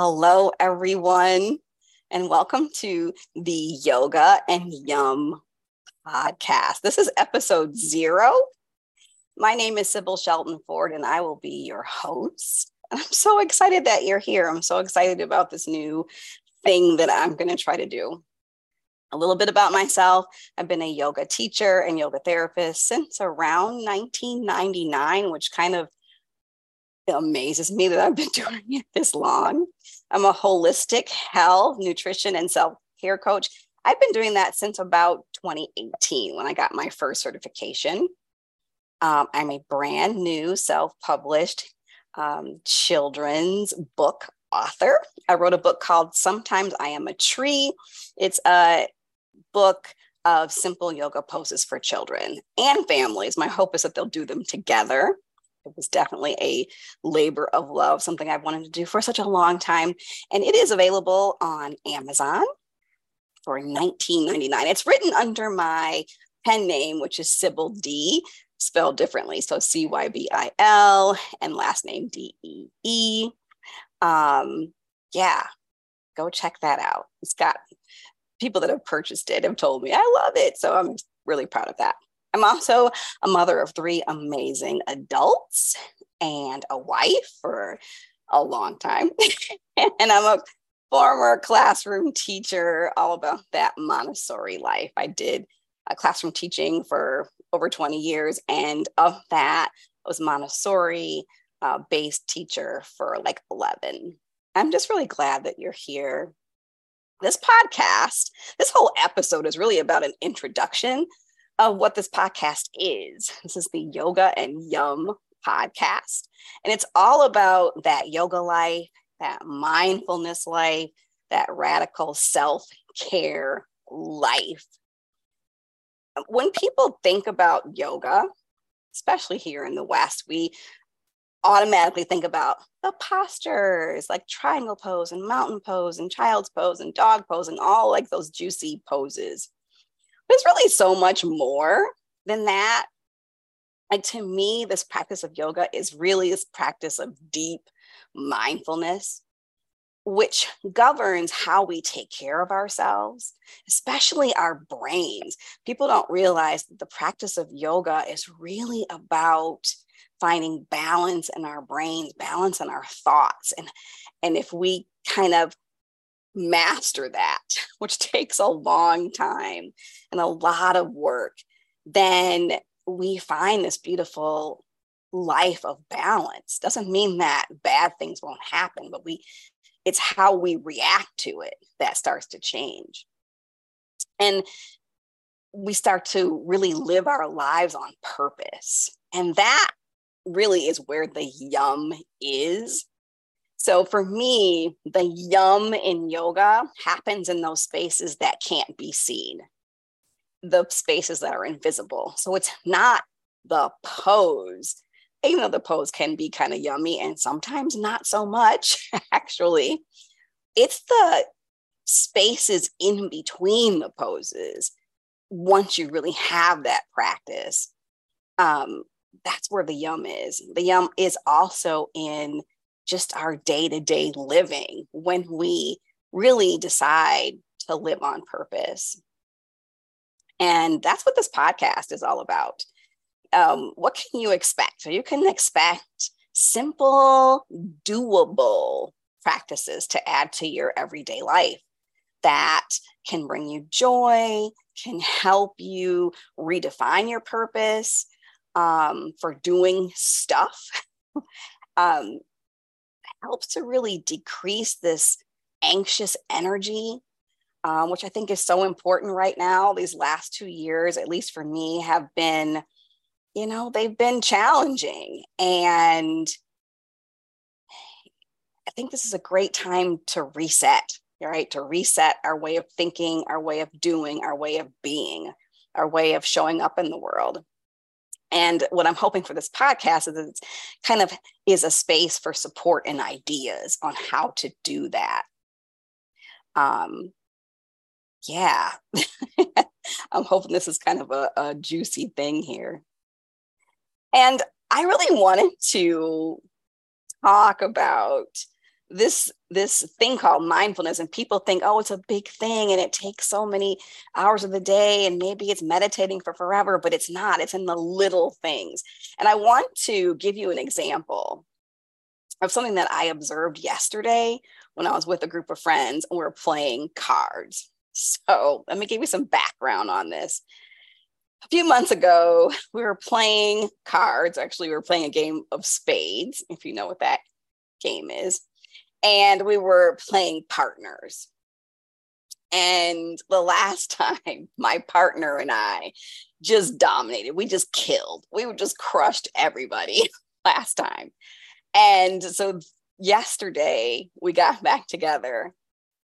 Hello, everyone, and welcome to the Yoga and Yum podcast. This is episode zero. My name is Sybil Shelton Ford, and I will be your host. And I'm so excited that you're here. I'm so excited about this new thing that I'm going to try to do. A little bit about myself. I've been a yoga teacher and yoga therapist since around 1999, which kind of amazes me that I've been doing it this long. I'm a holistic health, nutrition, and self care coach. I've been doing that since about 2018 when I got my first certification. Um, I'm a brand new self published um, children's book author. I wrote a book called Sometimes I Am a Tree. It's a book of simple yoga poses for children and families. My hope is that they'll do them together it was definitely a labor of love, something I've wanted to do for such a long time. And it is available on Amazon for $19.99. It's written under my pen name, which is Cybil Dee, spelled differently. So C Y B I L and last name D E E. Um, yeah, go check that out. It's got people that have purchased it have told me I love it. So I'm really proud of that. I'm also a mother of three amazing adults and a wife for a long time. and I'm a former classroom teacher, all about that Montessori life. I did a classroom teaching for over 20 years, and of that, I was Montessori uh, based teacher for like 11. I'm just really glad that you're here. This podcast, this whole episode is really about an introduction of what this podcast is. This is the Yoga and Yum podcast. And it's all about that yoga life, that mindfulness life, that radical self care life. When people think about yoga, especially here in the West, we automatically think about the postures like triangle pose and mountain pose and child's pose and dog pose and all like those juicy poses. It's really so much more than that. And to me, this practice of yoga is really this practice of deep mindfulness, which governs how we take care of ourselves, especially our brains. People don't realize that the practice of yoga is really about finding balance in our brains, balance in our thoughts. And, and if we kind of master that, which takes a long time and a lot of work, then we find this beautiful life of balance. Doesn't mean that bad things won't happen, but we it's how we react to it that starts to change. And we start to really live our lives on purpose. And that really is where the yum is so for me, the yum in yoga happens in those spaces that can't be seen, the spaces that are invisible. So it's not the pose, even though the pose can be kind of yummy and sometimes not so much, actually. It's the spaces in between the poses once you really have that practice. Um, that's where the yum is. The yum is also in just our day to day living when we really decide to live on purpose. And that's what this podcast is all about. Um, what can you expect? So, you can expect simple, doable practices to add to your everyday life that can bring you joy, can help you redefine your purpose um, for doing stuff. um, helps to really decrease this anxious energy, um, which I think is so important right now. These last two years, at least for me, have been, you know, they've been challenging. And I think this is a great time to reset, right? To reset our way of thinking, our way of doing, our way of being, our way of showing up in the world. And what I'm hoping for this podcast is it's kind of is a space for support and ideas on how to do that. Um, yeah, I'm hoping this is kind of a, a juicy thing here. And I really wanted to talk about this this thing called mindfulness and people think oh it's a big thing and it takes so many hours of the day and maybe it's meditating for forever but it's not. It's in the little things. And i want to give you an example of something that i observed yesterday when i was with a group of friends and we were playing cards. So let me give you some background on this. A few months ago we were playing cards. Actually we were playing a game of spades if you know what that game is and we were playing partners. And the last time, my partner and I just dominated. We just killed. We just crushed everybody last time. And so yesterday, we got back together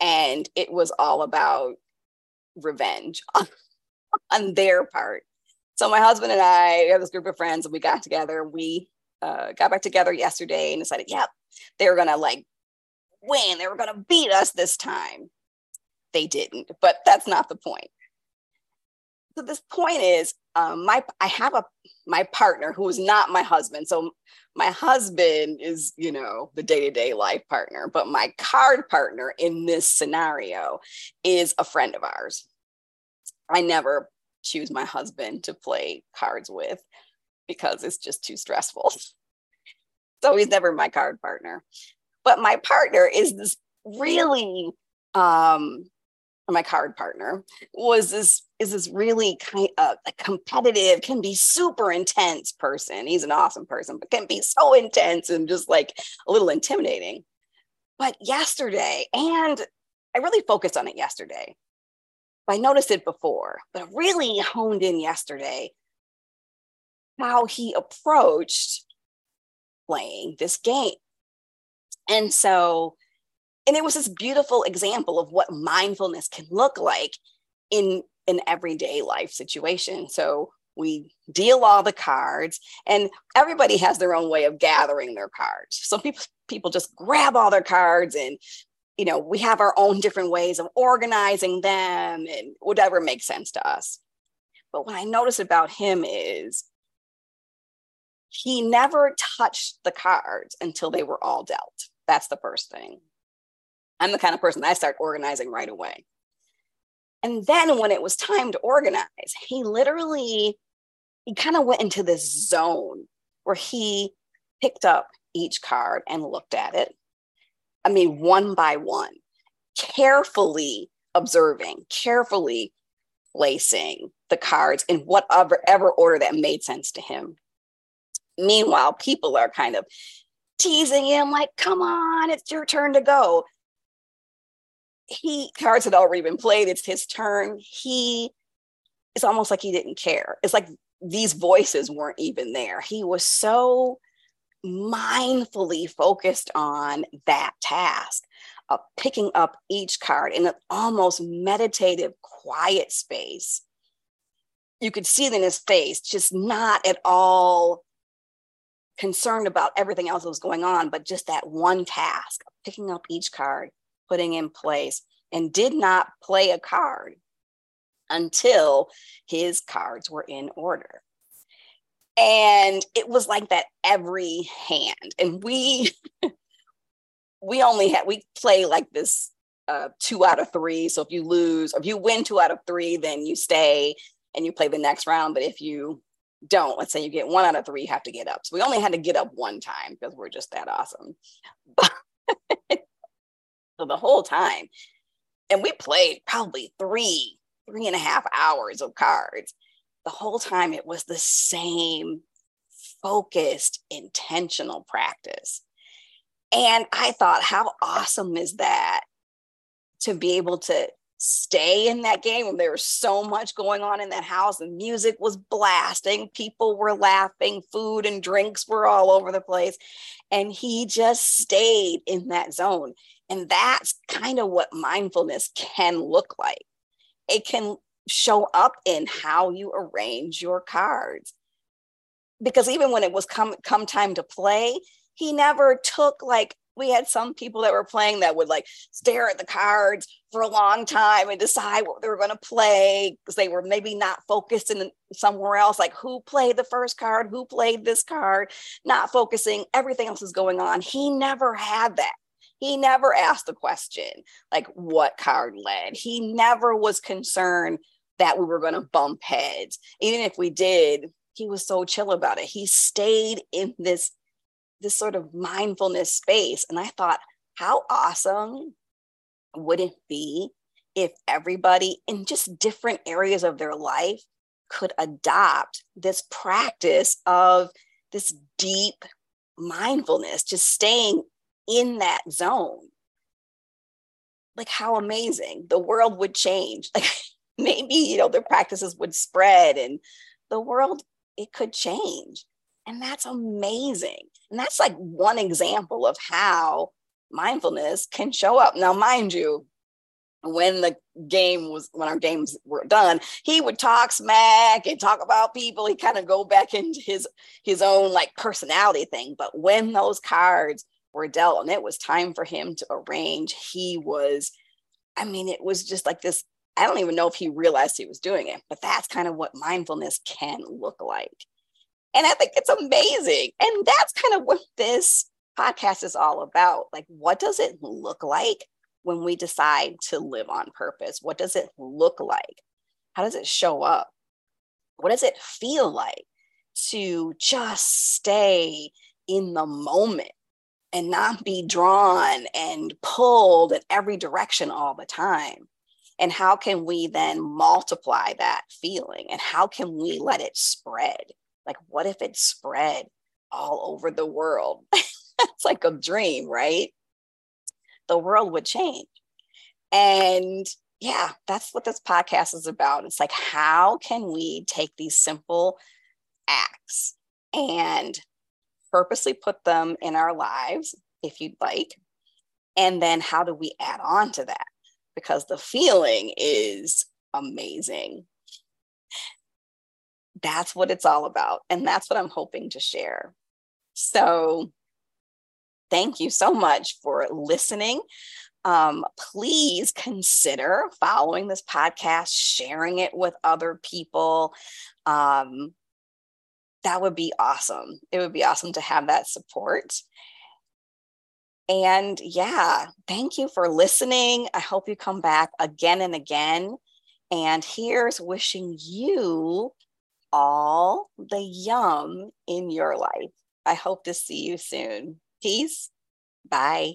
and it was all about revenge on, on their part. So my husband and I have this group of friends and we got together. We uh, got back together yesterday and decided, yep, they were gonna like win. They were going to beat us this time. They didn't, but that's not the point. So this point is, um, my I have a my partner who is not my husband. So my husband is, you know, the day to day life partner, but my card partner in this scenario is a friend of ours. I never choose my husband to play cards with because it's just too stressful. so he's never my card partner. But my partner is this really um my card partner was this is this really kind of a competitive can be super intense person. He's an awesome person but can be so intense and just like a little intimidating. But yesterday and i really focused on it yesterday. I noticed it before but really honed in yesterday how he approached playing this game and so, and it was this beautiful example of what mindfulness can look like in an everyday life situation. So we deal all the cards and everybody has their own way of gathering their cards. Some people people just grab all their cards and you know, we have our own different ways of organizing them and whatever makes sense to us. But what I notice about him is he never touched the cards until they were all dealt. That's the first thing. I'm the kind of person I start organizing right away. And then when it was time to organize, he literally, he kind of went into this zone where he picked up each card and looked at it. I mean, one by one, carefully observing, carefully placing the cards in whatever ever order that made sense to him. Meanwhile, people are kind of teasing him like, come on, it's your turn to go. He cards had already been played, it's his turn. He it's almost like he didn't care. It's like these voices weren't even there. He was so mindfully focused on that task of picking up each card in an almost meditative, quiet space. You could see it in his face, just not at all concerned about everything else that was going on, but just that one task picking up each card, putting in place, and did not play a card until his cards were in order. And it was like that every hand. And we we only had we play like this uh, two out of three. So if you lose, or if you win two out of three, then you stay and you play the next round. But if you don't, let's say you get one out of three, you have to get up. So we only had to get up one time because we're just that awesome. so the whole time, and we played probably three, three and a half hours of cards. The whole time it was the same focused, intentional practice. And I thought, how awesome is that to be able to stay in that game when there was so much going on in that house and music was blasting. People were laughing food and drinks were all over the place. And he just stayed in that zone. And that's kind of what mindfulness can look like. It can show up in how you arrange your cards. Because even when it was come come time to play he never took like we had some people that were playing that would like stare at the cards for a long time and decide what they were going to play because they were maybe not focused in somewhere else like who played the first card who played this card not focusing everything else is going on he never had that He never asked the question, like what card led. He never was concerned that we were going to bump heads. Even if we did, he was so chill about it. He stayed in this this sort of mindfulness space and I thought how awesome would it be if everybody in just different areas of their life could adopt this practice of this deep mindfulness, just staying in that zone. Like, how amazing the world would change. Like, maybe, you know, their practices would spread and the world, it could change. And that's amazing. And that's like one example of how mindfulness can show up. Now, mind you, when the game was when our games were done he would talk smack and talk about people he kind of go back into his his own like personality thing but when those cards were dealt and it was time for him to arrange he was i mean it was just like this i don't even know if he realized he was doing it but that's kind of what mindfulness can look like and i think it's amazing and that's kind of what this podcast is all about like what does it look like when we decide to live on purpose? What does it look like? How does it show up? What does it feel like to just stay in the moment and not be drawn and pulled in every direction all the time? And how can we then multiply that feeling? And how can we let it spread? Like, what if it spread all over the world? it's like a dream, right? the world would change. And yeah, that's what this podcast is about. It's like, how can we take these simple acts and purposely put them in our lives, if you'd like? And then how do we add on to that? Because the feeling is amazing. That's what it's all about. And that's what I'm hoping to share. So, thank you so much for listening. Um, please consider following this podcast, sharing it with other people. Um, that would be awesome. It would be awesome to have that support. And yeah, thank you for listening. I hope you come back again and again. And here's wishing you all the yum in your life. I hope to see you soon. Peace. Bye.